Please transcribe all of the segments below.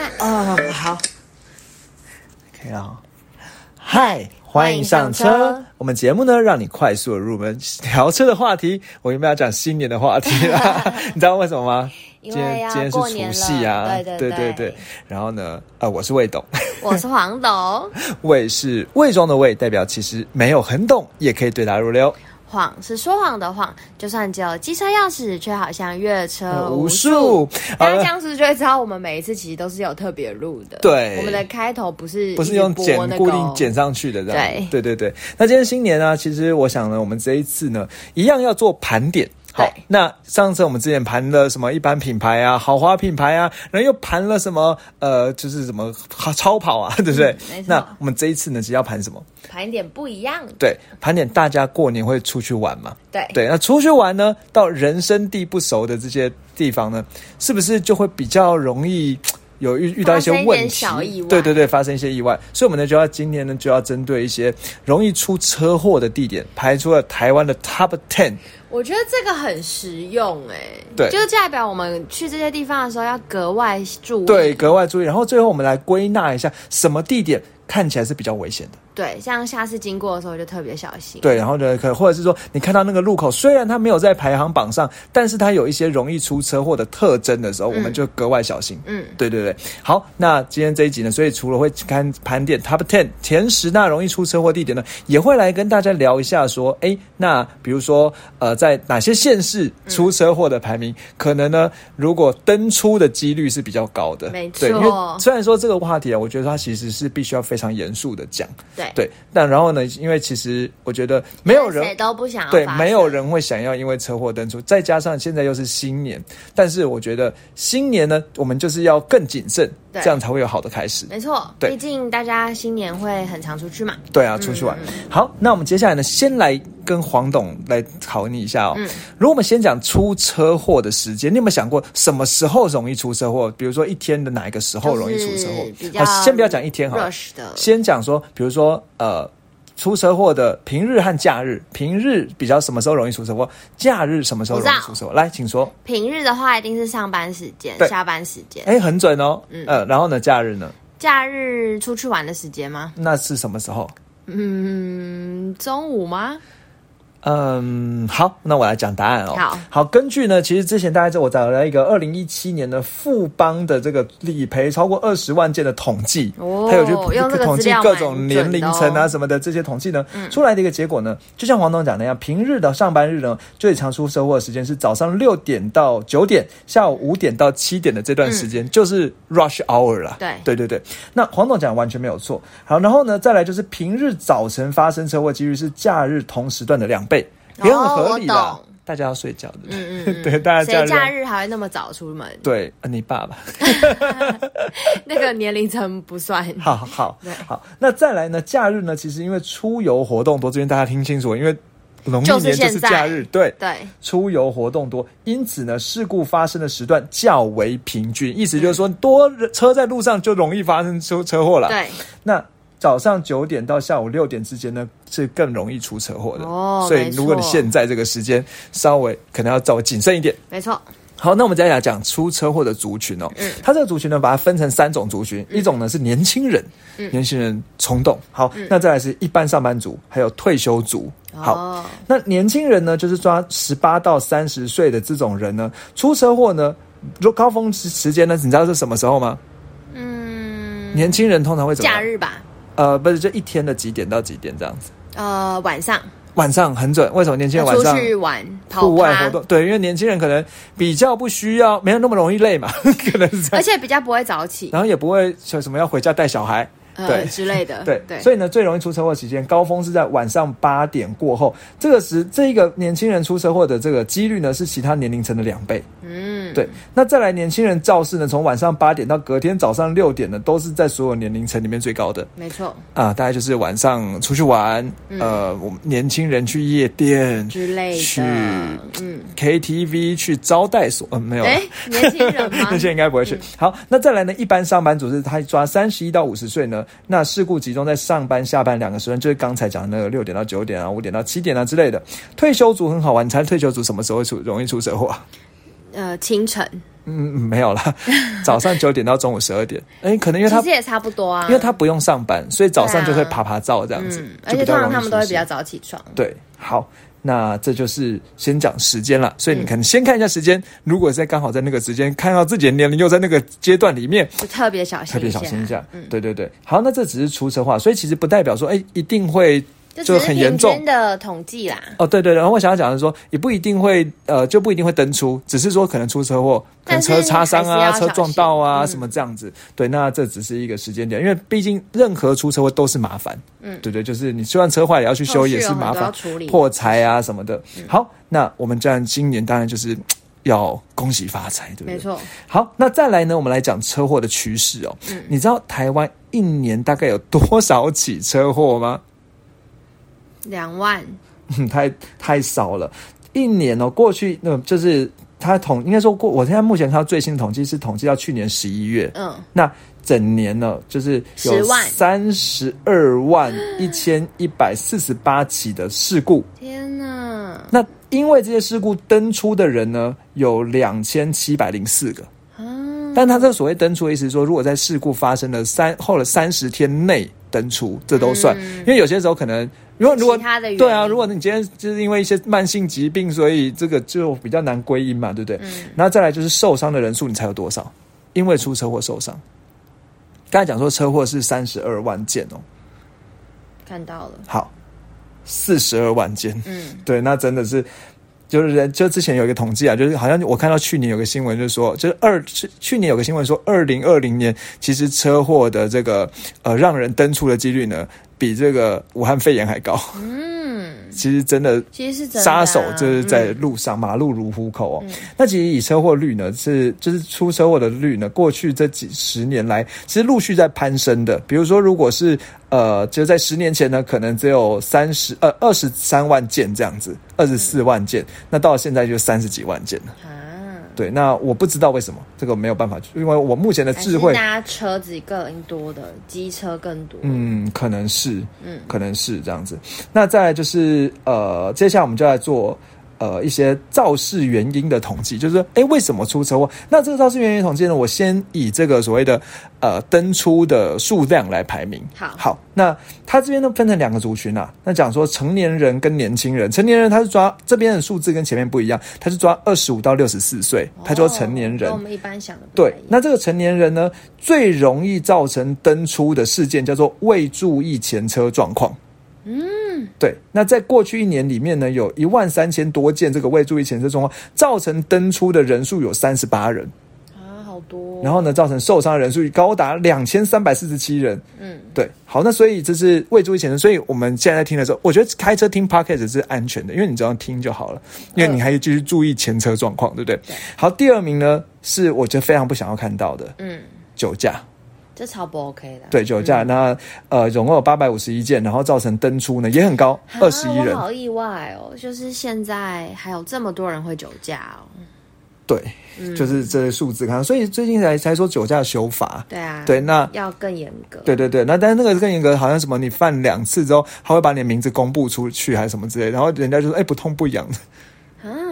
那啊，好，可以了。嗨，欢迎上车。上车我们节目呢，让你快速的入门聊车的话题。我原本要讲新年的话题啦，你知道为什么吗？因为今天是除夕啊，了对对对对然后呢，呃，我是魏董，我是黄董，魏是魏庄的魏，代表其实没有很懂，也可以对答如流。谎是说谎的谎，就算只有机车钥匙，却好像越车无无数数。大家好了这样子就会知道，我们每一次其实都是有特别录的？对我们的开头不是不是用剪固定剪上去的，这样对对对对。那今天新年呢，其实我想呢，我们这一次呢，一样要做盘点。好，那上次我们之前盘了什么一般品牌啊、豪华品牌啊，然后又盘了什么呃，就是什么超跑啊，对不对？嗯那我们这一次呢，其实要盘什么？盘点不一样。对，盘点大家过年会出去玩嘛？对对，那出去玩呢，到人生地不熟的这些地方呢，是不是就会比较容易 有遇遇到一些问题？小意外对对对，发生一些意外，所以我们呢就要今天呢就要针对一些容易出车祸的地点，排出了台湾的 Top Ten。我觉得这个很实用哎、对就是代表我们去这些地方的时候要格外注意。对，格外注意。然后最后我们来归纳一下，什么地点看起来是比较危险的。对，像下次经过的时候就特别小心。对，然后呢，可或者是说，你看到那个路口，虽然它没有在排行榜上，但是它有一些容易出车祸的特征的时候，我们就格外小心。嗯，对对对。好，那今天这一集呢，所以除了会看盘点 Top Ten 前十大容易出车祸地点呢，也会来跟大家聊一下，说，哎，那比如说，呃，在哪些县市出车祸的排名，可能呢，如果登出的几率是比较高的。没对，因为错虽然说这个话题啊，我觉得它其实是必须要非常严肃的讲。对对，但然后呢，因为其实我觉得没有人谁都不想要对没有人会想要因为车祸登出，再加上现在又是新年，但是我觉得新年呢，我们就是要更谨慎，对这样才会有好的开始。没错，对毕竟大家新年会很常出去嘛。对啊，出去玩。嗯好，那我们接下来呢，先来跟黄董来考你一下哦。嗯如果我们先讲出车祸的时间，你有没有想过什么时候容易出车祸？比如说一天的哪一个时候容易出车祸先不要讲一天哈先讲说，比如说呃。出车祸的平日和假日，平日比较什么时候容易出车祸？假日什么时候容易出车祸？来，请说。平日的话一定是上班时间、下班时间。哎，很准哦。嗯，呃，然后呢，假日呢？假日出去玩的时间吗？那是什么时候？嗯，中午吗？嗯，好，那我来讲答案哦。好，好，根据呢，其实之前大家知道我找了一个二零一七年的富邦的这个理赔超过二十万件的统计，哦还有就统计各种年龄层啊什么的这些统计呢，出来的一个结果呢，就像黄董讲的那样，平日的上班日呢，最常出车祸的时间是早上六点到九点，下午五点到七点的这段时间，就是 rush hour 啦。对对对对，那黄董讲的完全没有错。好，然后呢，再来就是平日早晨发生车祸几率是假日同时段的两倍，也很合理啦。哦大家要睡觉的，嗯嗯嗯 对，大家谁假假日日还会那么早出门？对，呃你爸爸，那个年龄层不算。好好对好，那再来呢？假日呢？其实因为出游活动多，这边大家听清楚，因为农历是年就是假日，对。对，出游活动多，因此呢，事故发生的时段较为平均。意思就是说，多车在路上就容易发生出车祸了。对，那早上九点到下午六点之间呢，是更容易出车祸的。哦所以如果你现在这个时间稍微可能要稍微谨慎一点。没错。好，那我们接下来讲出车祸的族群哦。嗯它这个族群呢，把它分成三种族群，一种呢是年轻人，嗯年轻人冲动。好，那再来是一般上班族，还有退休族。好，哦，那年轻人呢，就是抓十八到三十岁的这种人呢，出车祸呢，如高峰时时间呢，你知道是什么时候吗？嗯，年轻人通常会怎么样？假日吧，呃，不是，就一天的几点到几点这样子？呃，晚上晚上很准，为什么年轻人晚上出去玩，跑户外活，动？对，因为年轻人可能比较不需要，没有那么容易累嘛，可能是这样。而且比较不会早起，然后也不会说什么要回家带小孩，呃对之类的。对对，所以呢，最容易出车祸期间高峰是在晚上八点过后，这个时这一个年轻人出车祸的这个几率呢是其他年龄层的两倍。嗯，对，那再来年轻人肇事呢，从晚上八点到隔天早上六点呢，都是在所有年龄层里面最高的没错啊，大概就是晚上出去玩，呃，我们年轻人去夜店、之类去。嗯，KTV、去招待所，嗯，没有年轻人吗 那？些应该不会去。好，那再来呢？一般上班族是他抓三十一到五十岁呢，那事故集中在上班、下班两个时段，就是刚才讲的那个六点到九点啊、五点到七点啊之类的。退休族很好玩，你猜退休族什么时候会出容易出车祸啊？呃，清晨嗯，嗯没有啦，早上九点到中午十二点。哎，可能因为他其实也差不多啊，因为他不用上班，所以早上就会爬爬照这样子，嗯，而且通常他们都会比较早起床。对，好，那这就是先讲时间了，所以嗯你可能先看一下时间，如果在刚好在那个时间看到自己的年龄又在那个阶段里面，就特别小心，特别小心一下。嗯，对对对，好，那这只是出车祸，所以其实不代表说，哎，一定会就很严重的统计啦。哦，对对，然后我想要讲的是说，也不一定会，呃，就不一定会登出，只是说可能出车祸，可能车擦伤啊，车撞到啊，什么这样子。对，那这只是一个时间点，因为毕竟任何出车祸都是麻烦。嗯对对，就是你虽然车坏也要去修，也是麻烦，破财啊什么的。好，那我们这样今年当然就是。要恭喜发财，对不对？没。错，好，那再来呢，我们来讲车祸的趋势哦。嗯你知道台湾一年大概有多少起车祸吗？两万。嗯，太太少了。一年哦，过去那、就是他统应该说过，我现在目前看到最新的统计是统计到去年十一月，嗯，那整年呢就是有三十二万一千一百四十八起的事故。天哪，那因为这些事故登出的人呢有两千七百零四个，啊，但他这个所谓登出的意思是说，如果在事故发生了三后了三十天内登出，这都算。嗯。因为有些时候可能，如果如果对啊，如果你今天就是因为一些慢性疾病，所以这个就比较难归因嘛，对不对？嗯然后再来就是受伤的人数，你才有多少？因为出车祸受伤。刚才讲说车祸是三十二万件哦，看到了，好，四十二万件，嗯，对，那真的是，就是人就之前有一个统计啊，就是好像我看到去年有个新闻，就是说，就是二去去年有个新闻说，二零二零年其实车祸的这个呃让人登出的几率呢，比这个武汉肺炎还高。嗯，其实真的。其实是真的啊杀手就是在嗯路上，马路如虎口哦。嗯那其实以车祸率呢，是就是出车祸的率呢，过去这几十年来，其实陆续在攀升的。比如说，如果是呃，就在十年前呢，可能只有三十呃二十三万件这样子，二十四万件，那到现在就三十几万件了。啊，对，那我不知道为什么，这个没有办法，因为我目前的智慧是大家车子更多的，机车更多，嗯，可能是，嗯可能是这样子。那再来就是呃，接下来我们就来做呃一些肇事原因的统计，就是说，哎，为什么出车祸？那这个肇事原因统计呢，我先以这个所谓的呃登出的数量来排名。好好，那他这边呢分成两个族群啊。那讲说成年人跟年轻人，成年人他是抓这边的数字跟前面不一样，他是抓二十五到六十四岁，他就说成年人。哦跟我们一般想的不对那这个成年人呢，最容易造成登出的事件叫做未注意前车状况。嗯，对。那在过去一年里面呢，有一万三千多件这个未注意前车状况，造成登出的人数有三十八人，啊，好多，然后呢，造成受伤的人数高达两千三百四十七人。嗯，对，好，那所以这是未注意前车，所以我们现在在听的时候，我觉得开车听 podcast 是安全的，因为你只要听就好了，因为你还继续注意前车状况，对不对？对好，第二名呢是我觉得非常不想要看到的嗯，酒驾。这超不 OK 的，对酒驾，那呃，总共有八百五十一件，然后造成登出呢也很高，啊二十一人。好意外哦，就是现在还有这么多人会酒驾哦，对，嗯就是这些数字看，所以最近才才说酒驾修法。对啊，对，那要更严格，对对对，那但是那个更严格，好像什么你犯两次之后，他会把你的名字公布出去，还是什么之类的，然后人家就说，哎，不痛不痒。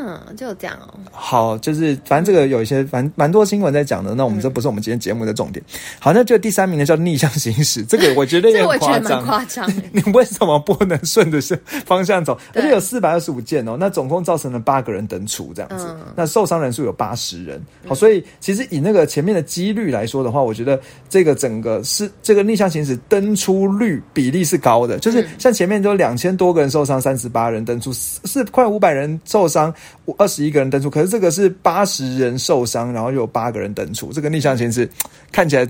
啊，就有这样哦，好，就是反正这个有一些蛮蛮多新闻在讲的，那我们这不是我们今天节目的重点。好，那就第三名呢叫逆向行驶，这个我觉得也 这我很夸张。夸张，你为什么不能顺着是方向走？而且有四百二十五件哦，那总共造成了八个人登出这样子，嗯。那受伤人数有八十人。好，所以其实以那个前面的几率来说的话，我觉得这个整个是这个逆向行驶登出率比例是高的，就是像前面就两千多个人受伤，三十八人登出，是是快五百人受伤，二十一个人登出，可是这个是八十人受伤，然后有八个人登出，这个逆向行驶看起来。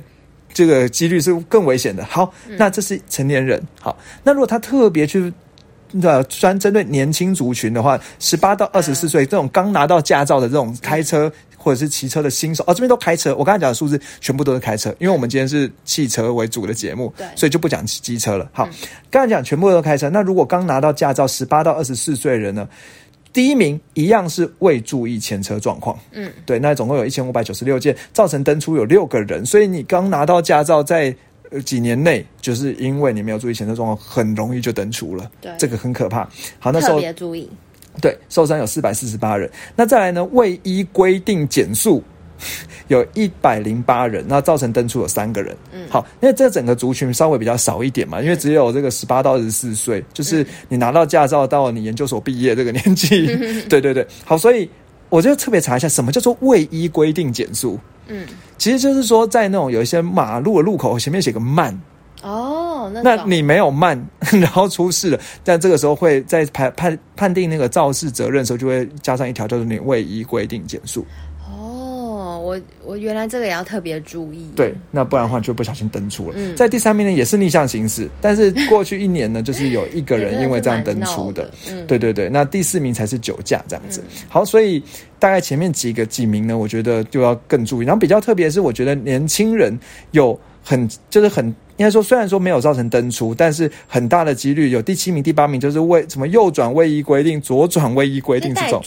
这个几率是更危险的。好，那这是成年人。好，那如果他特别去。呃，专针对年轻族群的话，十八到二十四岁这种刚拿到驾照的这种开车或者是骑车的新手，哦，这边都开车。我刚才讲的数字全部都是开车，因为我们今天是汽车为主的节目对，所以就不讲机车了。好，刚才讲全部都开车，那如果刚拿到驾照十八到二十四岁人呢？第一名一样是未注意前车状况，嗯，对，那总共有一千五百九十六件，造成登出有六个人，所以你刚拿到驾照在。呃，几年内就是因为你没有注意前车状况，很容易就登出了，对这个很可怕。好，那时特候别注意，对受伤有四百四十八人，那再来呢？未依规定减速 有一百零八人，那造成登出有三个人。嗯，好，那这整个族群稍微比较少一点嘛，因为只有这个十八到二十四岁，就是你拿到驾照到你研究所毕业这个年纪。对对对，好，所以我就特别查一下，什么叫做未依规定减速？嗯，其实就是说在那种有一些马路的路口前面写个慢。哦，那你没有慢，然后出事了，但这个时候会在判判判定那个肇事责任的时候，就会加上一条叫做你未依规定减速。哦，我我原来这个也要特别注意。对，那不然的话就不小心登出了。在第三名呢，也是逆向行驶，但是过去一年呢，就是有一个人因为这样登出的。对对对，那第四名才是酒驾这样子。好，所以大概前面几个几名呢，我觉得就要更注意。然后比较特别是，我觉得年轻人有很就是很。应该说，虽然说没有造成登出，但是很大的几率有第七名、第八名，就是为什么右转位移规定、左转位移规定这种。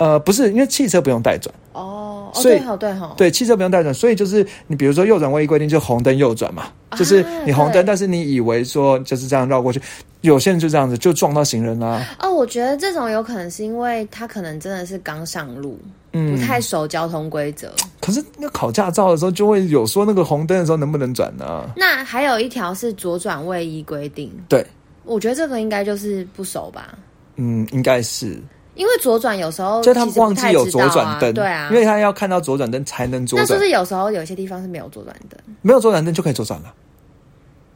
呃，不是，因为汽车不用带转。哦，所以好对哈。对，汽车不用带转，所以就是你比如说右转位移规定，就红灯右转嘛，就是你红灯，但是你以为说就是这样绕过去，有些人就这样子就撞到行人啦。哦，我觉得这种有可能是因为他可能真的是刚上路。不太熟交通规则，可是那考驾照的时候就会有说那个红灯的时候能不能转呢？那还有一条是左转位移规定，对，我觉得这个应该就是不熟吧？嗯，应该是，因为左转有时候就他忘记有左转灯，对啊，因为他要看到左转灯才能左转，那是不是有时候有些地方是没有左转灯？没有左转灯就可以左转了。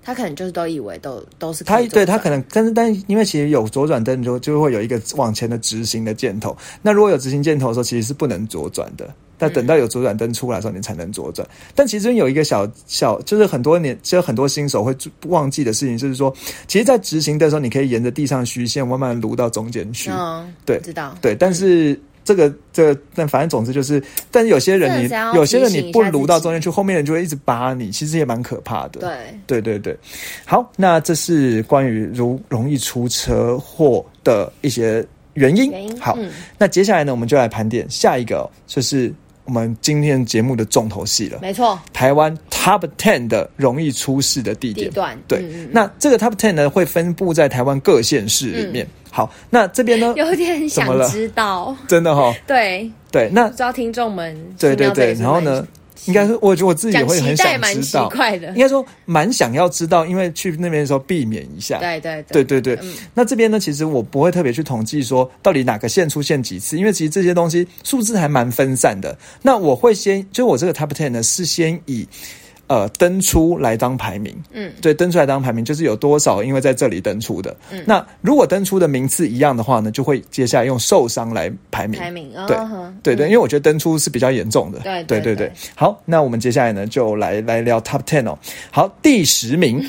他可能就是都以为都都是他对他可能，但是但因为其实有左转灯，就就会有一个往前的直行的箭头。那如果有直行箭头的时候，其实是不能左转的。但等到有左转灯出来的时候，你才能左转。但其实有一个小小，就是很多年，其实很多新手会忘记的事情，就是说，其实，在直行的时候，你可以沿着地上虚线慢慢撸到中间去。嗯，对，知道。对，但是。这个这但反正总之就是，但是有些人你有些人你不撸到中间去，后面人就会一直扒你，其实也蛮可怕的。对对对对，好，那这是关于如容易出车祸的一些原因。好，那接下来呢，我们就来盘点下一个，就是我们今天节目的重头戏了。没错，台湾 Top Ten 的容易出事的地点。段对，那这个 Top Ten 呢会分布在台湾各县市里面。好，那这边呢？有点想知道，真的哈。对对，那知道听众们对对对，然后呢，应该是我觉得我自己也会很想知道，应该说蛮想要知道，因为去那边的时候避免一下。对对对对对。那这边呢，其实我不会特别去统计说到底哪个县出现几次，因为其实这些东西数字还蛮分散的。那我会先，就我这个 top ten 呢，是先以。呃，登出来当排名，嗯，对，登出来当排名就是有多少，因为在这里登出的，嗯，那如果登出的名次一样的话呢，就会接下来用受伤来排名，排名，对，对对，因为我觉得登出是比较严重的，对对对对。好，那我们接下来呢，就来来聊 Top Ten 哦。好，第十名，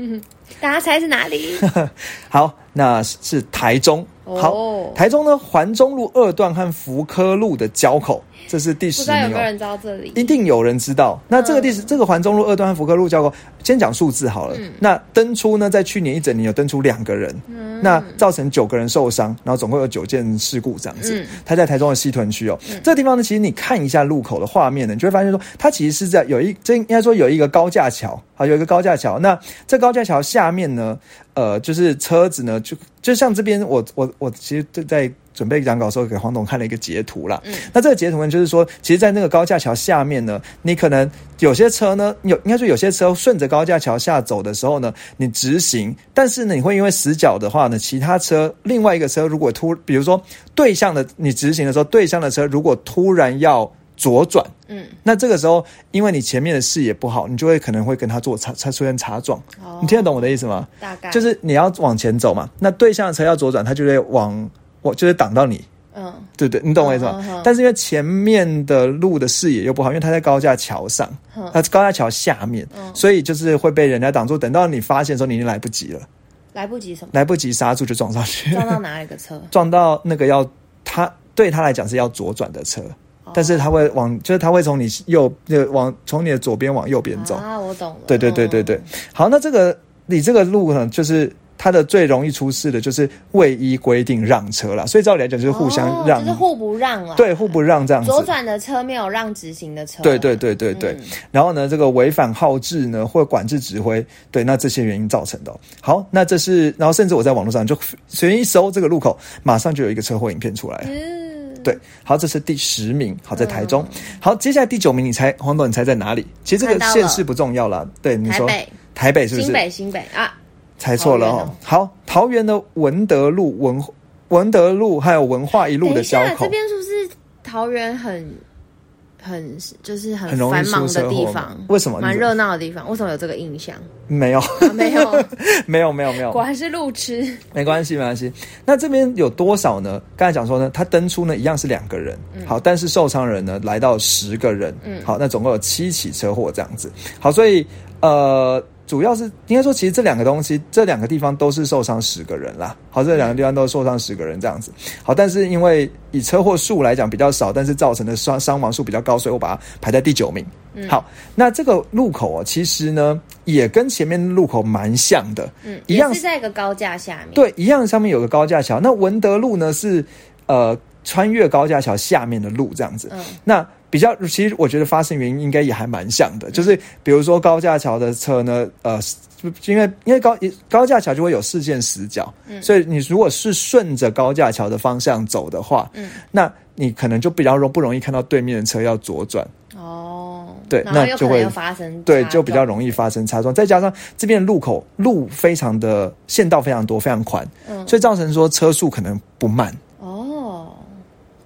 大家猜是哪里？好，那是台中。好，台中呢，环中路二段和福科路的交口。这是第十名哦。有没有人知道这里？一定有人知道。那这个第十，这个环中路二段福科路交口，先讲数字好了。那登出呢，在去年一整年有登出两个人，那造成九个人受伤，然后总共有九件事故这样子。他在台中的西屯区哦，这个地方呢，其实你看一下路口的画面呢，你就会发现说，它其实是在有一，这应该说有一个高架桥啊，有一个高架桥。那这高架桥下面呢，呃，就是车子呢，就就像这边，我我我其实就在。准备讲稿的时候，给黄董看了一个截图啦。嗯，那这个截图呢，就是说，其实，在那个高架桥下面呢，你可能有些车呢，有应该说有些车顺着高架桥下走的时候呢，你直行，但是呢，你会因为死角的话呢，其他车另外一个车如果突，比如说对向的你直行的时候，对向的车如果突然要左转，嗯，那这个时候因为你前面的视野不好，你就会可能会跟他做擦，擦出现擦撞。哦，你听得懂我的意思吗？大概就是你要往前走嘛，那对向的车要左转，他就会往。我就是挡到你，嗯，对对，你懂我意思吗？但是因为前面的路的视野又不好，因为它在高架桥上，它高架桥下面，所以就是会被人家挡住。等到你发现的时候，你已经来不及了，来不及什么？来不及刹住就撞上去，撞到哪一个车？撞到那个要他对他来讲是要左转的车，但是他会往，就是他会从你右，就往从你的左边往右边走啊。我懂了，对对对对对。好，那这个你这个路呢，就是。它的最容易出事的就是未依规定让车了，所以照理来讲就是互相让，就是互不让了。对，互不让这样子。左转的车没有让直行的车。对对对对对。然后呢，这个违反号志呢，或管制指挥，对，那这些原因造成的。好，那这是，然后甚至我在网络上就随便一搜这个路口，马上就有一个车祸影片出来。嗯对，好，这是第十名，好，在台中。好，接下来第九名，你猜黄董，你猜在哪里？其实这个县市不重要了，对，你说台北，台北是不是？新北，新北啊，猜错了哦。好，桃园的文德路文文德路还有文化一路的交口这，边是不是桃园很很就是很繁忙的地方？为什么蛮热闹的地方？为什么有这个印象？没有，啊 没有，没有，没有，没有果，然是路痴。没关系，没关系。那这边有多少呢？刚才讲说呢，他登出呢一样是两个人，好，但是受伤人呢来到十个人，嗯好，那总共有七起车祸这样子。好，所以呃，主要是应该说，其实这两个东西，这两个地方都是受伤十个人啦。好，这两个地方都受伤十个人这样子。好，但是因为以车祸数来讲比较少，但是造成的伤伤亡数比较高，所以我把它排在第九名。嗯好，那这个路口哦，其实呢也跟前面路口蛮像的，嗯，一样是在一个高架下面。，对，一样上面有个高架桥。那文德路呢是呃穿越高架桥下面的路这样子。嗯那比较，其实我觉得发生原因应该也还蛮像的，就是比如说高架桥的车呢，呃，因为因为高高架桥就会有视线死角，所以你如果是顺着高架桥的方向走的话，嗯。那你可能就比较容不容易看到对面的车要左转，哦，对那就会对，就比较容易发生擦撞。再加上这边的路口路非常的线道非常多，非常宽，嗯。所以造成说车速可能不慢。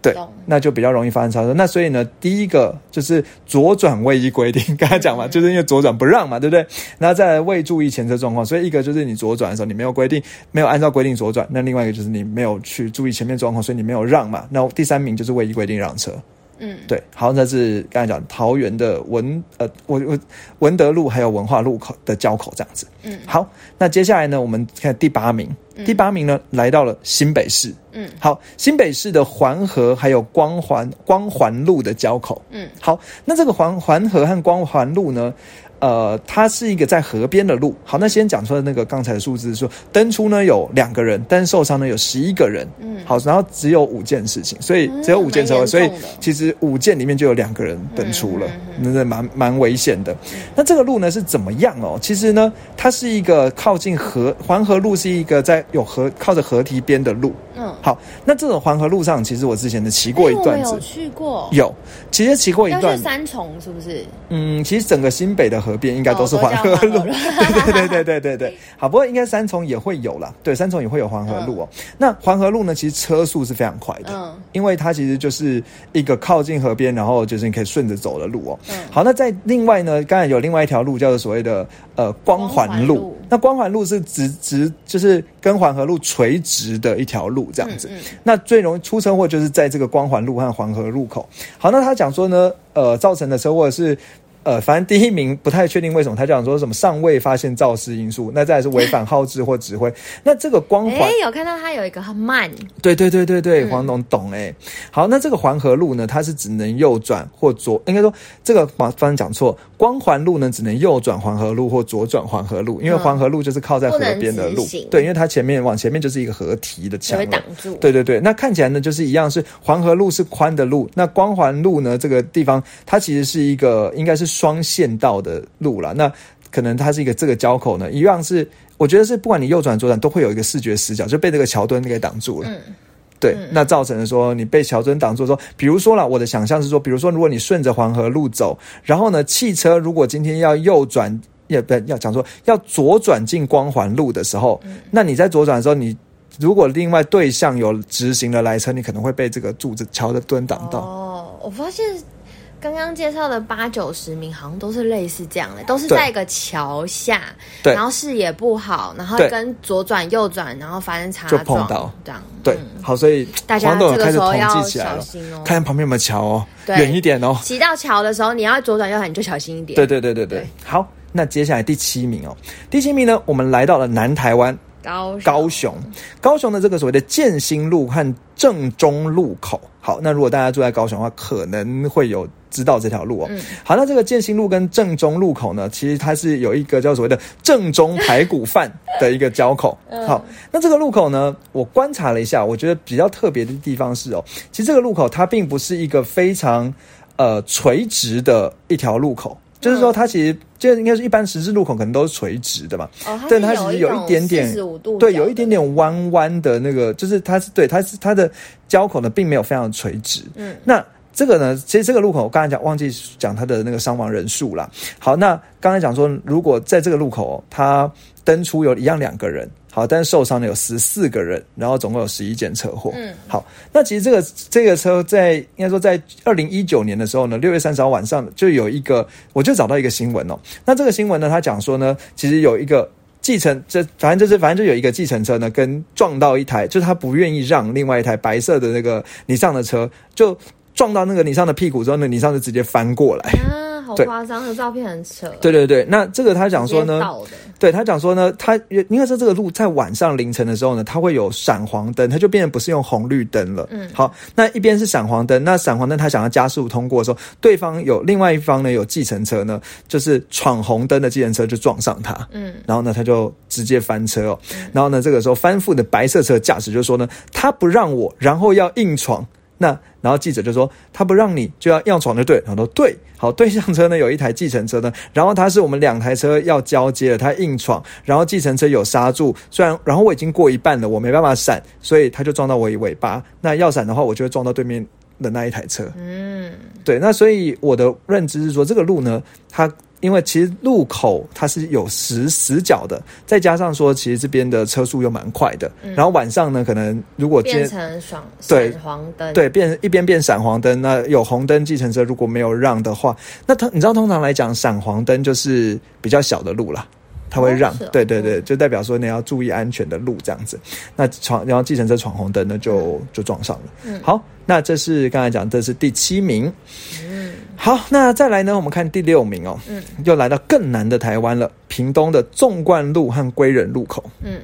哦，对，那就比较容易发生超车。那所以呢，第一个就是左转位移规定，刚才讲嘛，嗯就是因为左转不让嘛，对不对？然后再来未注意前车状况，所以一个就是你左转的时候你没有规定，没有按照规定左转；那另外一个就是你没有去注意前面状况，所以你没有让嘛。那第三名就是位移规定让车。嗯，对，好，那是刚才讲桃园的文呃，我我文德路还有文化路口的交口这样子。嗯好，那接下来呢，我们看第八名，第八名呢来到了新北市。嗯，好，新北市的环河还有光环光环路的交口。嗯，好，那这个环环河和光环路呢？呃，它是一个在河边的路。好，那先讲出来那个刚才的数字说，登出呢有两个人，但受伤呢有十一个人。嗯好，然后只有五件事情，所以只有五件车所以其实五件里面就有两个人登出了嗯，那是蛮蛮危险的。那这个路呢是怎么样哦？其实呢，它是一个靠近河环河路，是一个在有河靠着河堤边的路。嗯，好，那这种环河路上，其实我之前的骑过一段子。去过，有，其实骑过一段。去，三重是不是？嗯，其实整个新北的河边应该都是哦环河路，对对对对对对对。好，不过应该三重也会有啦，对，三重也会有环河路哦。那环河路呢，其实车速是非常快的，嗯。因为它其实就是一个靠近河边，然后就是你可以顺着走的路哦。嗯。好，那在另外呢，刚才有另外一条路叫做所谓的呃光环路，光环路。那光环路是直直就是跟环河路垂直的一条路这样子。嗯嗯那最容易出车祸就是在这个光环路和黄河路口。好，那他讲说呢，呃，造成的车祸是。呃，反正第一名不太确定为什么，他讲说什么尚未发现肇事因素，那再来是违反号志或指挥。那这个光环哎，有看到它有一个很慢，对对对对对，嗯黄董懂哎。好，那这个黄河路呢，它是只能右转或左，应该说这个马方讲错，光环路呢只能右转黄河路或左转黄河路，因为黄河路就是靠在河边的路对，因为它前面往前面就是一个河堤的墙挡。住。对对对，那看起来呢，就是一样是黄河路是宽的路，那光环路呢这个地方它其实是一个应该是双线道的路了。那可能它是一个这个交口呢，一样是我觉得是不管你右转左转都会有一个视觉死角，就被这个桥墩给挡住了。嗯对，那造成了说你被桥墩挡住说，比如说啦，我的想象是说，比如说如果你顺着黄河路走，然后呢，汽车如果今天要右转，也不要讲说要左转进光环路的时候，那你在左转的时候，你如果另外对向有直行的来车，你可能会被这个柱子桥的墩挡到。哦，我发现刚刚介绍的八九十名好像都是类似这样的，都是在一个桥下，对然后视野不好，然后跟左转右转，然后发生擦就撞，碰到这样。对，嗯好，所以大家这个时候要小心哦。看旁边有没有桥哦，对远一点哦。骑到桥的时候，你要左转右转，你就小心一点。对对对对对对，好，那接下来第七名哦，第七名呢，我们来到了南台湾。高雄高雄，高雄的这个所谓的建新路和正中路口。好，那如果大家住在高雄的话，可能会有知道这条路哦。嗯好，那这个建新路跟正中路口呢，其实它是有一个叫所谓的正中排骨饭的一个交口。嗯好，那这个路口呢，我观察了一下，我觉得比较特别的地方是哦，其实这个路口它并不是一个非常呃垂直的一条路口。就是说它其实就应该是一般十字路口可能都是垂直的嘛，哦，但它其实有一点点对，有一点点弯弯的那个，就是它是对它是它的交口呢，并没有非常垂直。嗯，那这个呢，其实这个路口我刚才讲忘记讲它的那个伤亡人数啦。好，那刚才讲说，如果在这个路口它登出有一样两个人，好，但是受伤的有十四个人，然后总共有十一件车祸。嗯，好，那其实这个这个车在应该说在二零一九年的时候呢，六月三十号晚上就有一个，我就找到一个新闻哦。那这个新闻呢，他讲说呢，其实有一个。计程这反正就是反正就有一个计程车呢，跟撞到一台，就是他不愿意让另外一台白色的那个你上的车，就撞到那个尼桑的屁股之后呢，尼桑就直接翻过来。啊，好对夸张，的照片很扯。对对对，那这个他讲说呢，对他讲说呢，他应该说这个路在晚上凌晨的时候呢，它会有闪黄灯，它就变成不是用红绿灯了。嗯好，那一边是闪黄灯，那闪黄灯他想要加速通过的时候，对方有另外一方呢有计程车呢，就是闯红灯的计程车就撞上他。嗯，然后呢，他就直接翻车哦。然后呢，这个时候翻覆的白色车驾驶就说呢，他不让我，然后要硬闯。那然后记者就说他不让你就要要闯就对，然后说对，好对向车呢有一台计程车呢，然后他是我们两台车要交接了，他硬闯，然后计程车有刹住，虽然然后我已经过一半了，我没办法闪，所以他就撞到我尾巴。那要闪的话，我就会撞到对面的那一台车。嗯，对，那所以我的认知是说，这个路呢，它因为其实路口它是有死死角的，再加上说其实这边的车速又蛮快的，然后晚上呢，可能如果今变天成闪黄灯，对变一边变闪黄灯，那有红灯计程车如果没有让的话，那它你知道通常来讲闪黄灯就是比较小的路啦。它会让，对对对，就代表说你要注意安全的路这样子。那闯，然后计程车闯红灯呢，就就撞上了。嗯好，那这是刚才讲，这是第七名。嗯好，那再来呢？我们看第六名哦，嗯又来到更南的台湾了，屏东的纵贯路和归仁路口。嗯，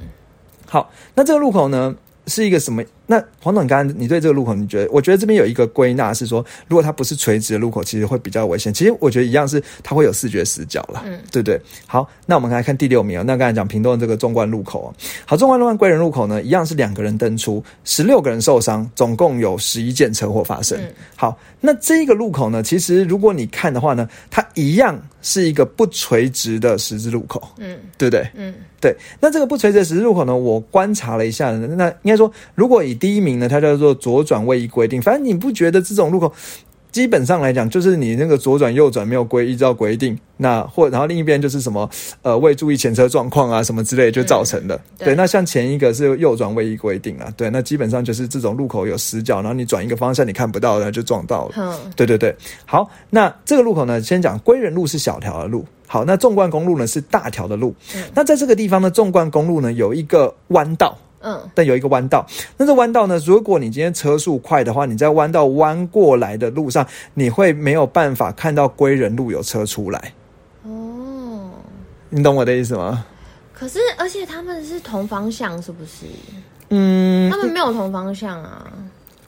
好，那这个路口呢是一个什么？那黄总，刚刚你对这个路口，你觉得？我觉得这边有一个归纳是说，如果它不是垂直的路口，其实会比较危险。其实我觉得一样是它会有视觉死角了，嗯对不对？好，那我们来看第六名哦。那刚才讲屏东的这个纵贯路口哦，好，纵贯路和归仁路口呢，一样是两个人登出，十六个人受伤，总共有十一件车祸发生。嗯好，那这个路口呢，其实如果你看的话呢，它一样是一个不垂直的十字路口，嗯对不对？嗯对，那这个不垂直十字路口呢，我观察了一下，那应该说，如果以第一名呢，它叫做左转位移规定，反正你不觉得这种路口？基本上来讲，就是你那个左转右转没有规依照规定，那或然后另一边就是什么呃未注意前车状况啊什么之类就造成的。对对，那像前一个是右转位移规定啊，对，那基本上就是这种路口有死角，然后你转一个方向你看不到，然后就撞到了。嗯，对对对，好，那这个路口呢，先讲归仁路是小条的路，好，那纵贯公路呢是大条的路。嗯那在这个地方呢，纵贯公路呢有一个弯道，嗯但有一个弯道。那这弯道呢，如果你今天车速快的话，你在弯道弯过来的路上，你会没有办法看到归仁路有车出来，哦。你懂我的意思吗？可是，而且他们是同方向，是不是？嗯他，们没有同方向啊！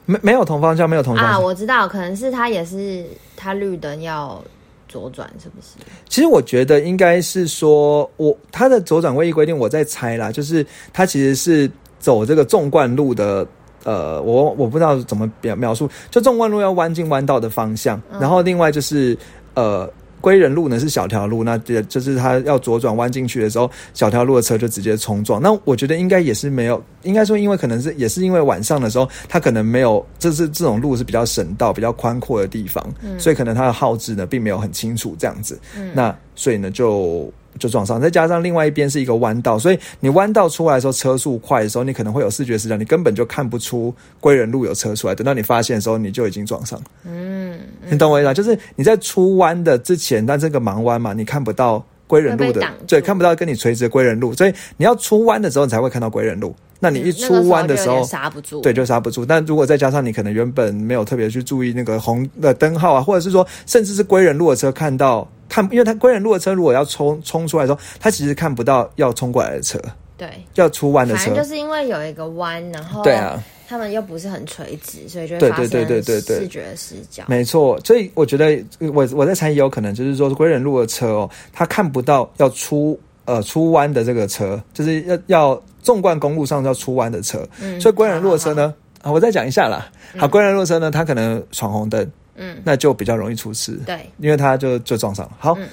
没没有同方向，没有同方啊，我知道，可能是他也是他绿灯要左转，是不是？其实我觉得应该是说，我他的左转位移规定，我在猜啦，就是他其实是走这个纵贯路的。呃，我我不知道怎么表描述，就纵贯路要弯进弯道的方向，嗯然后另外就是呃，归仁路呢是小条路，那这就是它要左转弯进去的时候，小条路的车就直接冲撞。那我觉得应该也是没有，应该说因为可能是也是因为晚上的时候，它可能没有，这是这种路是比较省道、比较宽阔的地方，所以可能它的号志呢并没有很清楚这样子。嗯那所以呢就就撞上，再加上另外一边是一个弯道，所以你弯道出来的时候车速快的时候，你可能会有视觉死角，你根本就看不出归仁路有车出来。等到你发现的时候，你就已经撞上了。嗯，你懂我意思啊？就是你在出弯的之前，但这个盲弯嘛，你看不到归人路的对，看不到跟你垂直的归人路，所以你要出弯的时候，你才会看到归人路。那你一出弯的时候刹不住。对，就刹不住。但如果再加上你可能原本没有特别去注意那个红的灯号啊，或者是说甚至是归人路的车看到看，因为它归人路的车如果要冲冲出来的时候，他其实看不到要冲过来的车，对，要出弯的车反正。就是因为有一个弯，然后对啊，他们又不是很垂直，所以就会发生视觉死角。没错，所以我觉得我我在猜也有可能就是说归人路的车哦，他看不到要出呃出弯的这个车，就是要要纵贯公路上要出弯的车，嗯所以归人路的车呢，啊，我再讲一下啦。好，归人路车呢，他可能闯红灯，嗯，那就比较容易出事。对，因为他就就撞上了。好，嗯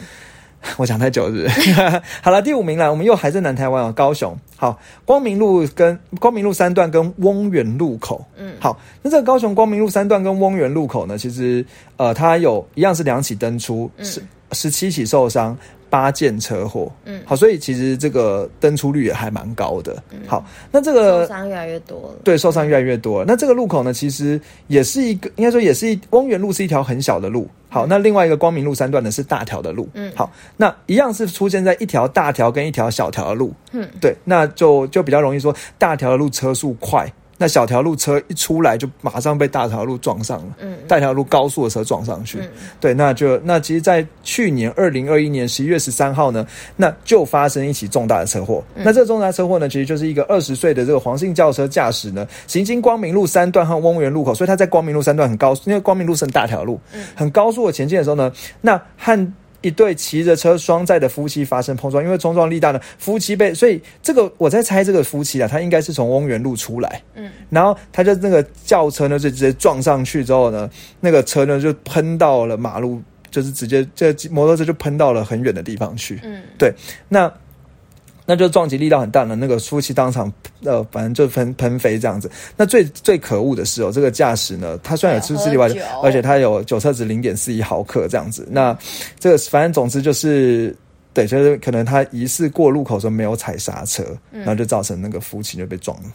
我讲太久了是不是？好了，第五名了，我们又还在南台湾哦，高雄。好，光明路跟光明路三段跟翁源路口。嗯，好，那这个高雄光明路三段跟翁源路口呢，其实呃，它有一样是两起登出，十十七起受伤。八件车祸，嗯，好，所以其实这个登出率也还蛮高的。嗯好，那这个受伤越来越多了，对，受伤越来越多了。那这个路口呢，其实也是一个，应该说也是一翁源路是一条很小的路。好，那另外一个光明路三段呢是大条的路。嗯，好，那一样是出现在一条大条跟一条小条的路。嗯，对，那就就比较容易说大条的路车速快。那小条路车一出来就马上被大条路撞上了，嗯，大条路高速的车撞上去，嗯。对，那就那其实，在去年二零二一年十一月十三号呢，那就发生一起重大的车祸。那这个重大车祸呢，其实就是一个二十岁的这个黄姓轿车驾驶呢，行经光明路三段和翁源路口，所以他在光明路三段很高，因为光明路是很大条路，很高速的前进的时候呢，那和一对骑着车双载的夫妻发生碰撞，因为冲撞力大呢，夫妻被所以这个我在猜这个夫妻啊，他应该是从翁源路出来，嗯，然后他就那个轿车呢就直接撞上去之后呢，那个车呢就喷到了马路，就是直接这摩托车就喷到了很远的地方去，嗯，对，那。那就撞击力道很大的那个夫妻当场呃，反正就喷喷飞这样子。那最最可恶的是哦，这个驾驶呢，他虽然有吃吃例外而且他有酒测值零点四一毫克这样子。那这个反正总之就是。对，就是可能他疑似过路口的时候没有踩刹车，然后就造成那个夫妻就被撞了。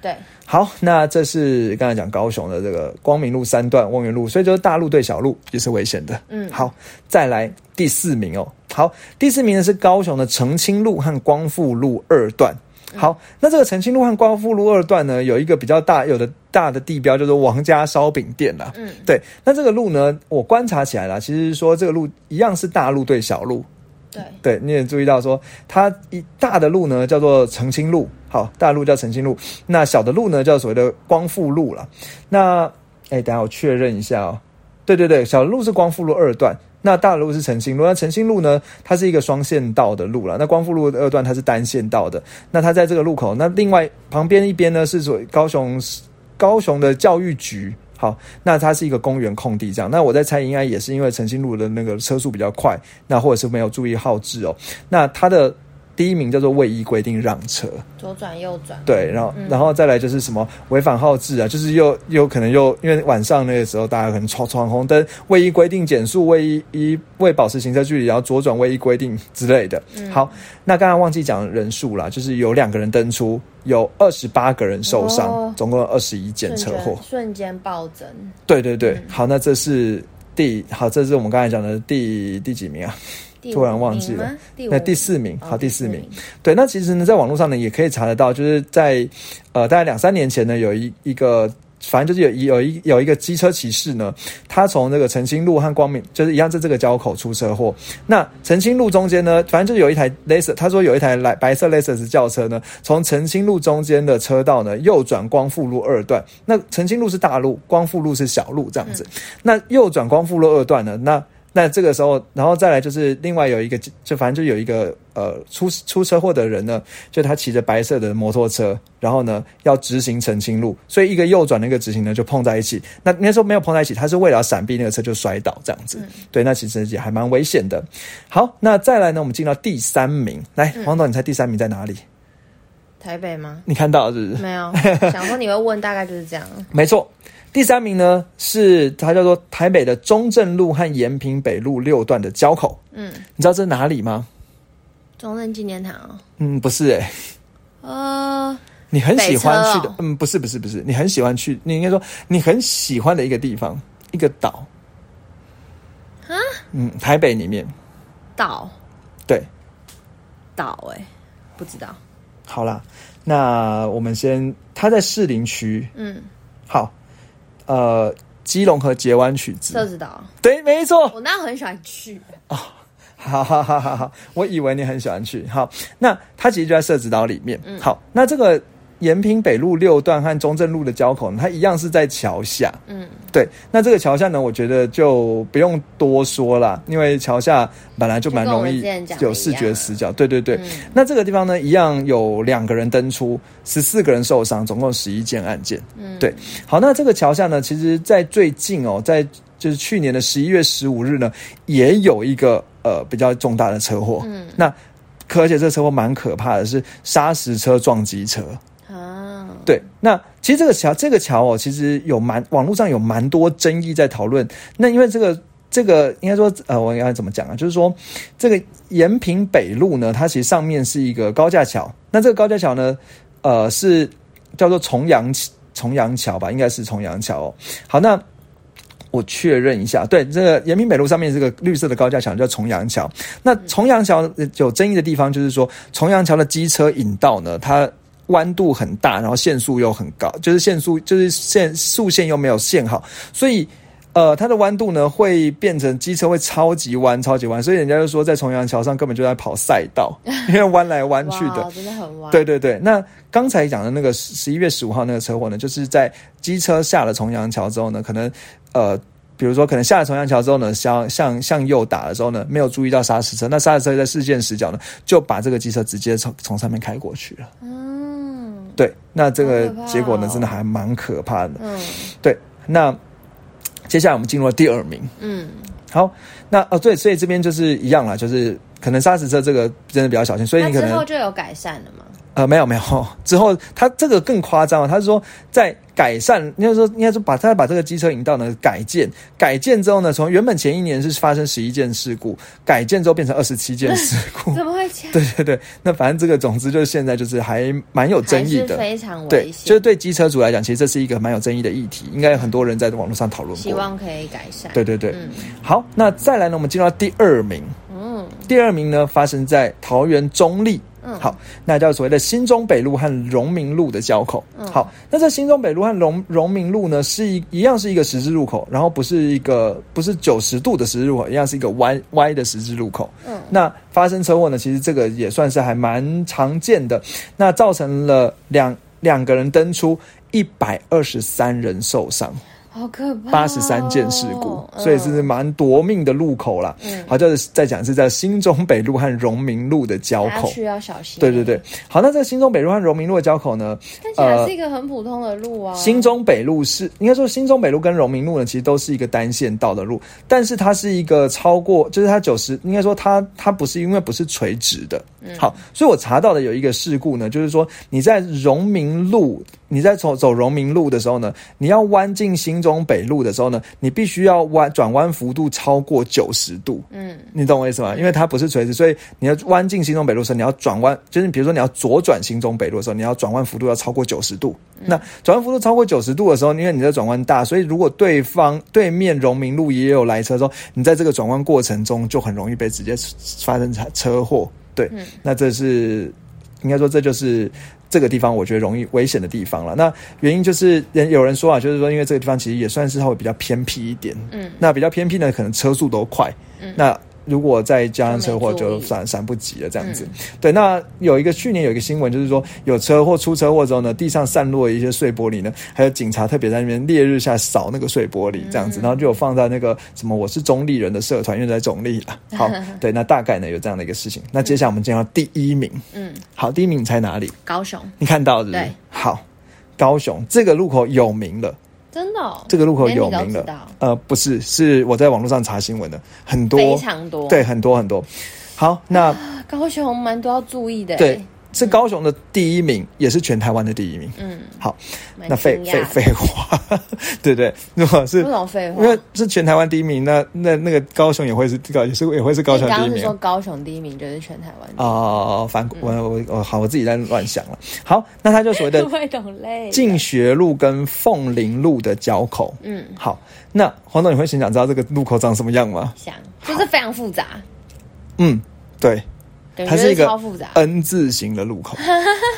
对，好，那这是刚才讲高雄的这个光明路三段望远路，所以就是大路对小路也是危险的。嗯好，再来第四名哦。好，第四名呢是高雄的澄清路和光复路二段。好，那这个澄清路和光复路二段呢，有一个比较大有的大的地标，叫做王家烧饼店啦。嗯，对，那这个路呢，我观察起来啦，其实说这个路一样是大路对小路。对，对，你也注意到说，它一大的路呢叫做澄清路，好，大路叫澄清路，那小的路呢叫所谓的光复路了。那，哎，等下我确认一下哦。对对对，小路是光复路二段，那大路是澄清路。那澄清路呢，它是一个双线道的路了。那光复路二段它是单线道的。那它在这个路口，那另外旁边一边呢是所谓高雄高雄的教育局。好，那它是一个公园空地，这样。那我在猜，应该也是因为澄清路的那个车速比较快，那或者是没有注意号志哦。那它的第一名叫做未依规定让车，左转右转，对，然后、然后再来就是什么违反号志啊，就是又又可能又因为晚上那个时候大家可能闯闯红灯，未依规定减速，未依依未保持行车距离，然后左转未依规定之类的。好，那刚刚忘记讲人数啦，就是有两个人登出，有二十八个人受伤，哦总共有二十一件车祸。瞬间暴增，对对对，好，那这是第好，这是我们刚才讲的第第几名啊？第突然忘记了，第那第四名，哦好，第四名。对，那其实呢，在网络上呢，也可以查得到，就是在呃，大概两三年前呢，有一一个。反正就是有一有一有一个机车骑士呢，他从那个澄清路和光明，就是一样在这个交口出车祸。那澄清路中间呢，反正就是有一台 Laser，他说有一台来白色 Laser 轿车呢，从澄清路中间的车道呢右转光复路二段。那澄清路是大路，光复路是小路这样子。那右转光复路二段呢，那那这个时候，然后再来就是另外有一个，就反正就有一个呃出出车祸的人呢，就他骑着白色的摩托车，然后呢要直行澄清路，所以一个右转，那个直行呢就碰在一起。那那时候没有碰在一起，他是为了要闪避那个车就摔倒这样子。对，那其实也还蛮危险的。好，那再来呢，我们进到第三名，来，黄董，你猜第三名在哪里？台北吗？你看到是不是？没有，想说你会问，大概就是这样。没错，第三名呢是它叫做台北的中正路和延平北路六段的交口。嗯，你知道这是哪里吗？中正纪念堂哦，嗯，不是诶、呃，你很喜欢去的，哦嗯，不是不是不是，你很喜欢去，你应该说你很喜欢的一个地方，一个岛。啊？嗯，台北里面，岛对，岛哎，不知道。好啦，那我们先，它在士林区，嗯，好，呃，基隆和捷湾曲子，社子岛，对，没错，我那很喜欢去。哦好好好好好，我以为你很喜欢去。好，那它其实就在社子岛里面。嗯好，那这个延平北路六段和中正路的交口呢，它一样是在桥下。嗯，对，那这个桥下呢，我觉得就不用多说了，因为桥下本来就蛮容易有视觉死角。对对对，嗯那这个地方呢，一样有两个人登出，十四个人受伤，总共十一件案件。嗯对，好，那这个桥下呢，其实在最近哦，在就是去年的十一月十五日呢，也有一个呃比较重大的车祸。嗯，那而且这车祸蛮可怕的，是砂石车撞机车。对，那其实这个桥，这个桥哦，其实有蛮网络上有蛮多争议在讨论。那因为这个这个应该说，呃，我应该怎么讲啊？就是说，这个延平北路呢，它其实上面是一个高架桥。那这个高架桥呢，呃，是叫做重阳重阳桥吧？应该是重阳桥哦。好，那我确认一下，对，这个延平北路上面这个绿色的高架桥叫重阳桥。那重阳桥有争议的地方，就是说重阳桥的机车引道呢，它。弯度很大，然后限速又很高，就是限速就是限速线又没有限好，所以呃，它的弯度呢会变成机车会超级弯，超级弯，所以人家就说在重阳桥上根本就在跑赛道，因为弯来弯去的，真的很弯。对对对，那刚才讲的那个十一月十五号那个车祸呢，就是在机车下了重阳桥之后呢，可能呃。比如说，可能下了重阳桥之后呢，向向向右打的时候呢，没有注意到刹车车，那刹车车在视线死角呢，就把这个机车直接从从上面开过去了。嗯，对，那这个结果呢，真的还蛮可怕的。嗯，对，那接下来我们进入了第二名。嗯，好，那哦对，所以这边就是一样了，就是可能刹车车这个真的比较小心，所以你可能之后就有改善了吗？呃，没有没有，之后他这个更夸张了，他是说在。改善，应该说应该说把他把这个机车引道呢改建，改建之后呢，从原本前一年是发生十一件事故，改建之后变成二十七件事故，怎么会这样？对对对，那反正这个总之就是现在就是还蛮有争议的，非常危险。就是对机车主来讲，其实这是一个蛮有争议的议题，应该有很多人在网络上讨论，希望可以改善。对对对，好，那再来呢，我们进入到第二名，嗯，第二名呢发生在桃园中立。嗯，好，那叫所谓的新中北路和荣民路的交口。嗯，好，那这新中北路和荣荣民路呢，是一一样是一个十字路口，然后不是一个不是九十度的十字路口，一样是一个歪歪的十字路口。嗯，那发生车祸呢，其实这个也算是还蛮常见的，那造成了两两个人登出，一百二十三人受伤。好可怕！八十三件事故，所以这是蛮夺命的路口了。嗯，好，就是在讲是在新中北路和荣民路的交口，需要小心。对对对，好，那在新中北路和荣民路的交口呢？看起来是一个很普通的路啊。新中北路是应该说新中北路跟荣民路呢，其实都是一个单线道的路，但是它是一个超过，就是它九十，应该说它它不是因为不是垂直的。好，所以我查到的有一个事故呢，就是说你在荣民路。你在走走荣民路的时候呢，你要弯进新中北路的时候呢，你必须要弯转弯幅度超过九十度。嗯，你懂我意思吗？因为它不是垂直，所以你要弯进新中北路的时候，你要转弯，就是比如说你要左转新中北路的时候，你要转弯幅度要超过九十度。那转弯幅度超过九十度的时候，因为你的转弯大，所以如果对方对面荣民路也有来车的时候，你在这个转弯过程中就很容易被直接发生车祸。对，那这是应该说这就是。这个地方我觉得容易危险的地方了。那原因就是人有人说啊，就是说因为这个地方其实也算是它会比较偏僻一点。嗯，那比较偏僻呢，可能车速都快。嗯，那。如果再加上车祸，就闪闪不及了。这样子，对。那有一个去年有一个新闻，就是说有车祸出车祸之后呢，地上散落一些碎玻璃呢，还有警察特别在那边烈日下扫那个碎玻璃，这样子，然后就有放在那个什么我是中立人的社团，因为在中立了。好，对，那大概呢有这样的一个事情。那接下来我们进到第一名。嗯，好，第一名你猜哪里？高雄。你看到的对。好，高雄这个路口有名了。真的，这个路口有名的，呃，不是，是我在网络上查新闻的，很多，非常多，对，很多很多。好，那高雄蛮多要注意的，对。是高雄的第一名，也是全台湾的第一名。嗯，好，那废废废话，对 对？如果是废话，因为是全台湾第一名，那那那个高雄也会是高，也是也会是高雄第一名。说高雄第一名就是全台湾哦哦哦，反我我我好，我自己在乱想了。好，那他就所谓的 进学路跟凤林路的交口。嗯，好，那黄总，你会想想知道这个路口长什么样吗？想，就是非常复杂。嗯，对。它是一个 N 字形的路口，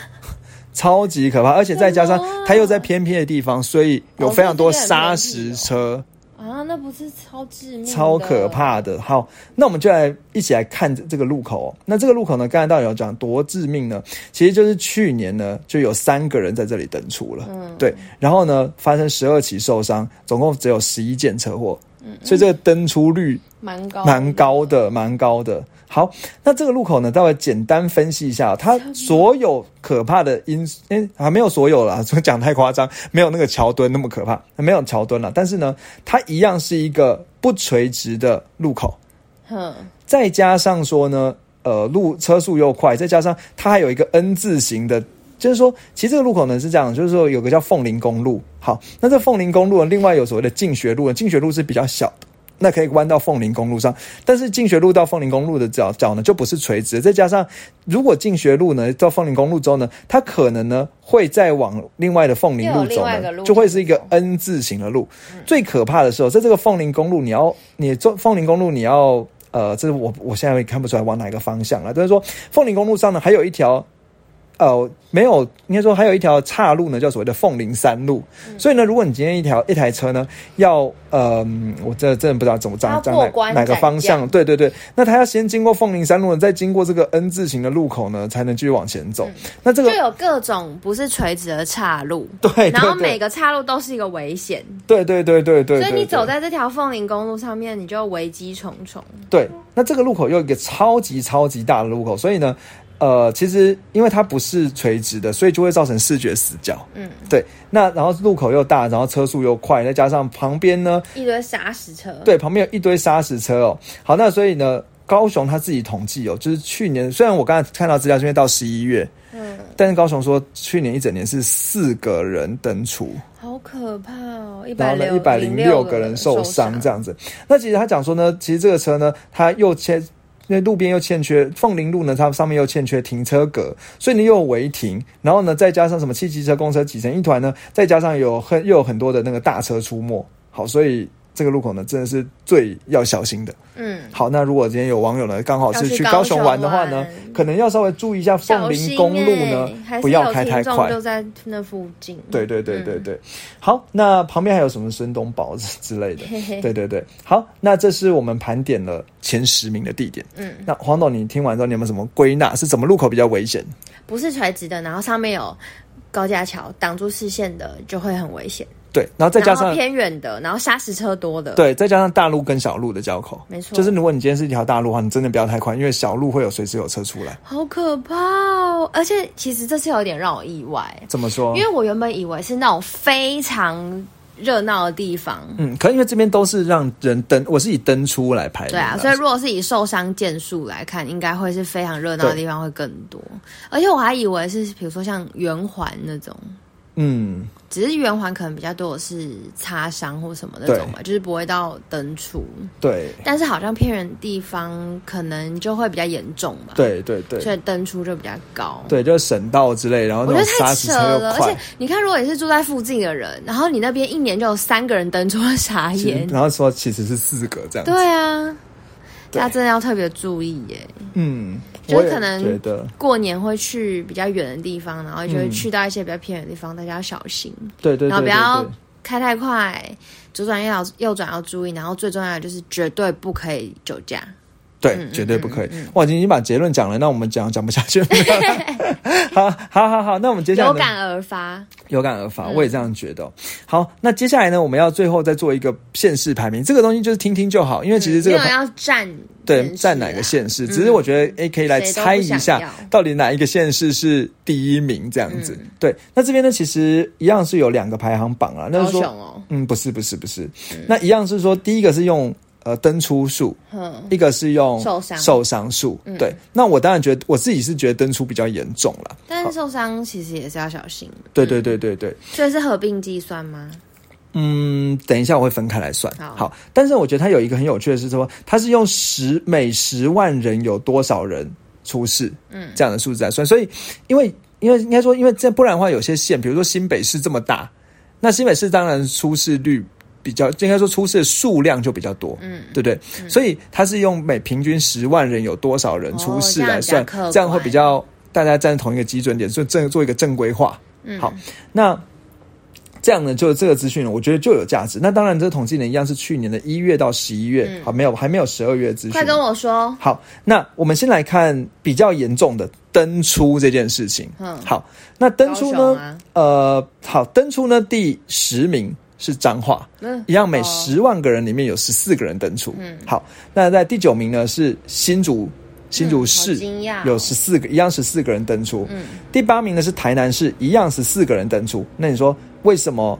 超级可怕，而且再加上它又在偏僻的地方，所以有非常多砂石车啊，那不是超致命、超可怕的。好，那我们就来一起来看这个路口。那这个路口呢，刚才到底有讲多致命呢？其实就是去年呢，就有三个人在这里等出了，嗯，对，然后呢，发生十二起受伤，总共只有十一件车祸。所以这个登出率蛮高蛮高的，蛮高的。好，那这个路口呢，待会简单分析一下，它所有可怕的因，哎，还没有所有了，讲太夸张，没有那个桥墩那么可怕，没有桥墩了，但是呢，它一样是一个不垂直的路口，哼，再加上说呢，呃，路车速又快，再加上它还有一个 N 字形的。就是说，其实这个路口呢是这样，就是说有个叫凤林公路。好，那这凤林公路呢，另外有所谓的进学路呢，进学路是比较小的，那可以弯到凤林公路上。但是进学路到凤林公路的角角呢，就不是垂直。再加上，如果进学路呢到凤林公路之后呢，它可能呢会再往另外的凤林路走呢，就会是一个 N 字形的路。最可怕的时候，在这个凤林公路，你要你做凤林公路，你要呃，这是我我现在也看不出来往哪个方向了。就是说，凤林公路上呢，还有一条。呃，没有，应该说还有一条岔路呢，叫所谓的凤林山路。所以呢，如果你今天一条一台车呢，要呃，我这真的不知道怎么站站哪哪个方向，对对对，那他要先经过凤林山路，再经过这个 N 字形的路口呢，才能继续往前走。那这个就有各种不是垂直的岔路，对，然后每个岔路都是一个危险，对对对对对。所以你走在这条凤林公路上面，你就危机重重。对，那这个路口又一个超级超级大的路口，所以呢。呃，其实因为它不是垂直的，所以就会造成视觉死角。嗯，对。那然后路口又大，然后车速又快，再加上旁边呢一堆砂石车。对，旁边有一堆砂石车哦。好，那所以呢，高雄他自己统计哦，就是去年虽然我刚才看到资料，因为到十一月，嗯，但是高雄说去年一整年是四个人登出，好可怕哦，一百一百零六个人受伤这样子。那其实他讲说呢，其实这个车呢，它又切。因为路边又欠缺凤林路呢，它上面又欠缺停车格，所以你又违停，然后呢，再加上什么汽机车、公车挤成一团呢，再加上有很又有很多的那个大车出没，好，所以。这个路口呢，真的是最要小心的。嗯，好，那如果今天有网友呢，刚好是去高雄玩的话呢，可能要稍微注意一下凤林公路呢，不要开太快。就在那附近。对对对对对。好，那旁边还有什么孙东宝之类的？对对对。好，那这是我们盘点了前十名的地点。嗯，那黄董，你听完之后，你有没有什么归纳？是怎么路口比较危险？不是垂直的，然后上面有高架桥挡住视线的，就会很危险。对，然后再加上偏远的，然后砂石车多的，对，再加上大路跟小路的交口，没错，就是如果你今天是一条大路的话，你真的不要太快，因为小路会有随时有车出来，好可怕哦！而且其实这次有点让我意外，怎么说？因为我原本以为是那种非常热闹的地方，嗯，可因为这边都是让人登，我是以登出来拍的，对啊，所以如果是以受伤件数来看，应该会是非常热闹的地方会更多，而且我还以为是比如说像圆环那种。嗯，只是圆环可能比较多的是擦伤或什么那种嘛，就是不会到登出。对，但是好像偏远地方可能就会比较严重嘛。对对对，所以登出就比较高。对，就是省道之类，然后我觉得太扯了。而且你看，如果你是住在附近的人，然后你那边一年就有三个人登出，傻眼。然后说其实是四个这样。对啊，大家真的要特别注意耶。嗯。就可能过年会去比较远的地方，然后就会去到一些比较偏远的地方，大家要小心。对对，然后不要开太快，左转要右转要注意，然后最重要的就是绝对不可以酒驾。对，绝对不可以。哇，已经把结论讲了，那我们讲讲不下去了。好，好，好，好，那我们接下来有感而发，有感而发，我也这样觉得。好，那接下来呢，我们要最后再做一个县市排名，这个东西就是听听就好，因为其实这个要占对占哪个县市，只是我觉得哎可以来猜一下，到底哪一个县市是第一名这样子。对，那这边呢，其实一样是有两个排行榜啊，那是说，嗯，不是，不是，不是，那一样是说，第一个是用。呃，登出数，一个是用受伤受伤数，对。那我当然觉得我自己是觉得登出比较严重了，但是受伤其实也是要小心。对对对对对，所以是合并计算吗？嗯，等一下我会分开来算。好，但是我觉得它有一个很有趣的是说，它是用十每十万人有多少人出事，嗯，这样的数字来算。所以，因为因为应该说，因为这不然的话，有些县，比如说新北市这么大，那新北市当然出事率。比较应该说出事的数量就比较多，嗯，对不对？所以他是用每平均十万人有多少人出事来算，这样会比较大家站在同一个基准点，所以正做一个正规化。嗯好，那这样呢，就这个资讯，我觉得就有价值。那当然，这个统计呢，一样是去年的一月到十一月，好，没有还没有十二月资讯。快跟我说。好，那我们先来看比较严重的登出这件事情。嗯，好，那登出呢？呃，好，登出呢第十名。是彰化，一样每十万个人里面有十四个人登出。嗯，好，那在第九名呢是新竹，新竹市有十四个，一样十四个人登出。嗯，第八名呢是台南市，一样十四个人登出。那你说为什么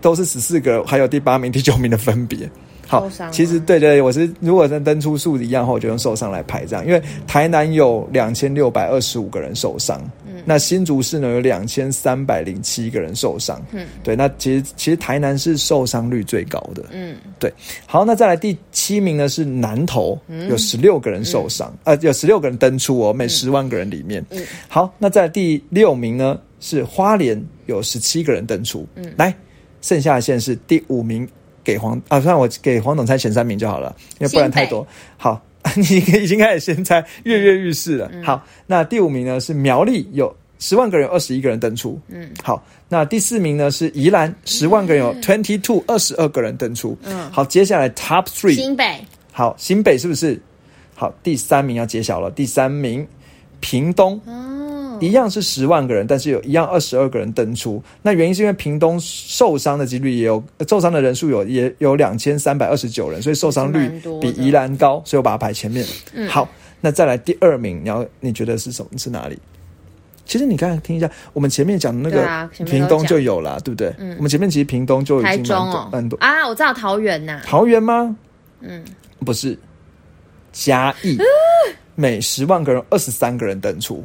都是十四个，还有第八名、第九名的分别？好，其实对对，我是如果跟登出数一样的话，我就用受伤来排这样，因为台南有两千六百二十五个人受伤，嗯，那新竹市呢有两千三百零七个人受伤，嗯，对，那其实其实台南是受伤率最高的，嗯，对，好，那再来第七名呢是南投，有十六个人受伤，呃，有十六个人登出哦，每十万个人里面，嗯，好，那在第六名呢是花莲，有十七个人登出，嗯，来，剩下的县是第五名。给黄啊，算我给黄总猜前三名就好了，因为不然太多。好，你已经开始先猜跃跃欲试了。好，那第五名呢是苗栗，有十万个人，二十一个人登出。嗯，好，那第四名呢是宜兰，十万个人有 twenty two，二十二个人登出。嗯，好，接下来 top three 新北，好，新北是不是？好，第三名要揭晓了，第三名屏东。一样是十万个人，但是有一样二十二个人登出。那原因是因为屏东受伤的几率也有，受伤的人数有也有两千三百二十九人，所以受伤率比宜兰高，所以我把它排前面。好，那再来第二名，你要你觉得是什么？是哪里？其实你刚才听一下，我们前面讲的那个屏东就有了，对不对？我们前面其实屏东就已经蛮多啊。我知道桃园呐，桃园吗？嗯，不是，嘉义，每十万个人二十三个人登出。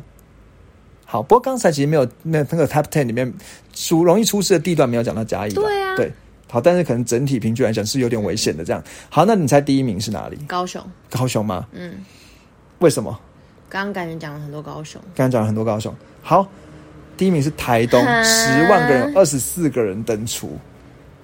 好，不过刚才其实没有那那个 top ten 里面出容易出事的地段没有讲到嘉义。对啊，对，好，但是可能整体平均来讲是有点危险的。这样，好，那你猜第一名是哪里？高雄。高雄吗？嗯。为什么？刚刚感觉讲了很多高雄。刚刚讲了很多高雄。好，第一名是台东，十万个人，二十四个人登出。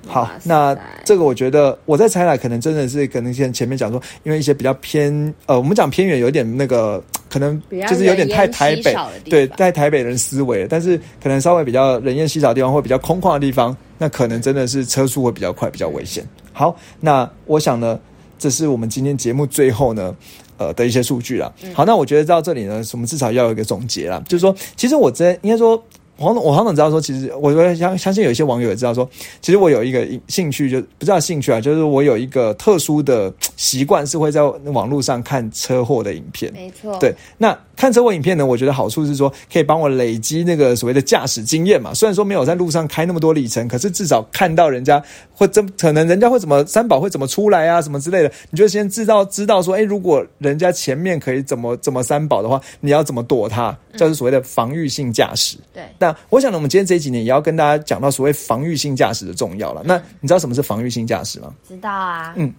好，那这个我觉得我在猜来，可能真的是可能像前面讲说，因为一些比较偏呃，我们讲偏远有点那个，可能就是有点太台北，对，在台北人思维，但是可能稍微比较人烟稀少的地方或比较空旷的地方，那可能真的是车速会比较快，比较危险。好，那我想呢，这是我们今天节目最后呢，呃的一些数据了。好，那我觉得到这里呢，我们至少要有一个总结了，就是说，其实我真应该说。黄总，我黄总知道说，其实我我相相信有一些网友也知道说，其实我有一个兴趣，就不知道兴趣啊，就是我有一个特殊的习惯，是会在网络上看车祸的影片。没错，对，那。看车祸影片呢，我觉得好处是说可以帮我累积那个所谓的驾驶经验嘛。虽然说没有在路上开那么多里程，可是至少看到人家会怎可能人家会怎么三宝会怎么出来啊，什么之类的，你就先知道知道说，哎，如果人家前面可以怎么怎么三宝的话，你要怎么躲他，就是所谓的防御性驾驶。对。那我想呢，我们今天这几年也要跟大家讲到所谓防御性驾驶的重要了。那你知道什么是防御性驾驶吗？知道啊。嗯。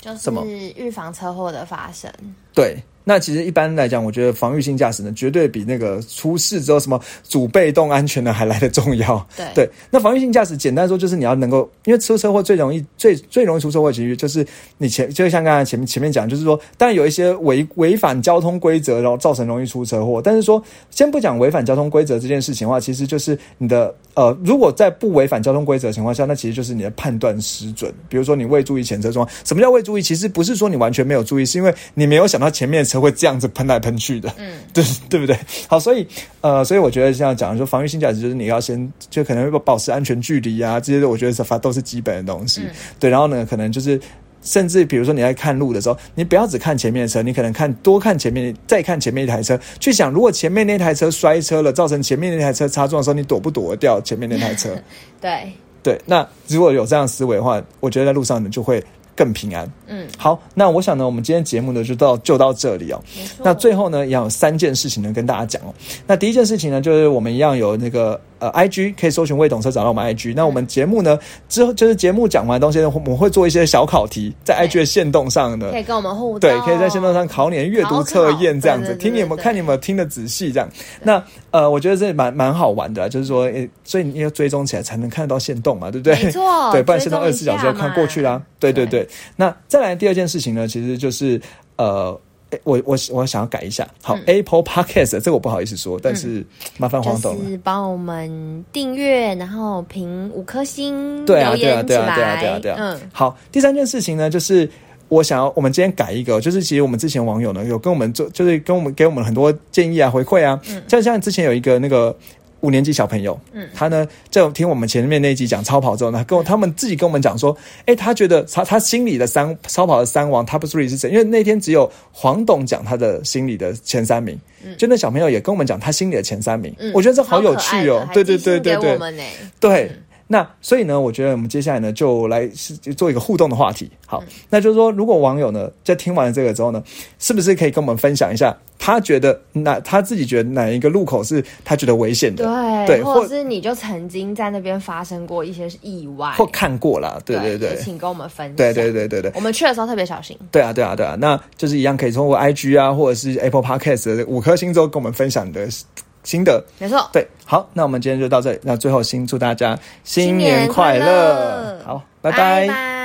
就是预防车祸的发生。对。那其实一般来讲，我觉得防御性驾驶呢，绝对比那个出事之后什么主被动安全呢还来的重要。对对，那防御性驾驶简单说就是你要能够，因为出车祸最容易最最容易出车祸，其实就是你前就像刚才前面前面讲，就是说，当然有一些违违反交通规则，然后造成容易出车祸。但是说，先不讲违反交通规则这件事情的话，其实就是你的呃，如果在不违反交通规则的情况下，那其实就是你的判断失准。比如说你未注意前车窗，什么叫未注意？其实不是说你完全没有注意，是因为你没有想到前面的车。会这样子喷来喷去的，嗯，对对不对？好，所以呃，所以我觉得像讲说防御性驾驶，就是你要先就可能会保持安全距离啊，这些我觉得是发都是基本的东西。对，然后呢，可能就是甚至比如说你在看路的时候，你不要只看前面的车，你可能看多看前面，再看前面一台车，去想如果前面那台车摔车了，造成前面那台车擦撞的时候，你躲不躲得掉前面那台车？对对，那如果有这样思维的话，我觉得在路上你就会。更平安。嗯，好，那我想呢，我们今天节目呢就到就到这里哦。那最后呢，要有三件事情呢跟大家讲哦。那第一件事情呢，就是我们一样有那个。呃，I G 可以搜寻未懂车找到我们 I G。那我们节目呢之后就是节目讲完东西呢，我们会做一些小考题在 I G 的线动上的，可以跟我们互动。对，可以在线动上考你的阅读测验这样子，听你有没有看你有没有听的仔细这样。那呃，我觉得这蛮蛮好玩的，就是说，所以你要追踪起来才能看得到线动嘛，对不对？没错，对，不然线动二十四小时要看过去啦。对对对。那再来第二件事情呢，其实就是呃。我我我想要改一下，好，Apple Podcast 这个我不好意思说，但是麻烦黄董是帮我们订阅，然后评五颗星，对啊，对啊，对啊，对啊，对啊，对啊，嗯，好，第三件事情呢，就是我想要我们今天改一个，就是其实我们之前网友呢有跟我们做，就是跟我们给我们很多建议啊、回馈啊，像像之前有一个那个。五年级小朋友，嗯，他呢在听我们前面那一集讲超跑之后呢，跟他们自己跟我们讲说，哎，他觉得他他心里的三超跑的三王 top three 是谁？因为那天只有黄董讲他的心里的前三名，嗯，就那小朋友也跟我们讲他心里的前三名，嗯，我觉得这好有趣哦，对对对对对，对。那所以呢，我觉得我们接下来呢，就来是做一个互动的话题。好，那就是说，如果网友呢在听完了这个之后呢，是不是可以跟我们分享一下，他觉得哪他自己觉得哪一个路口是他觉得危险的？对，或者是你就曾经在那边发生过一些意外，或看过了？对对对，请跟我们分享。对对对对对，我们去的时候特别小心。对啊对啊对啊，那就是一样可以通过 IG 啊，或者是 Apple Podcast 五颗星之后跟我们分享的。新的没错，对，好，那我们今天就到这里。那最后，先祝大家新年快乐，好，拜拜。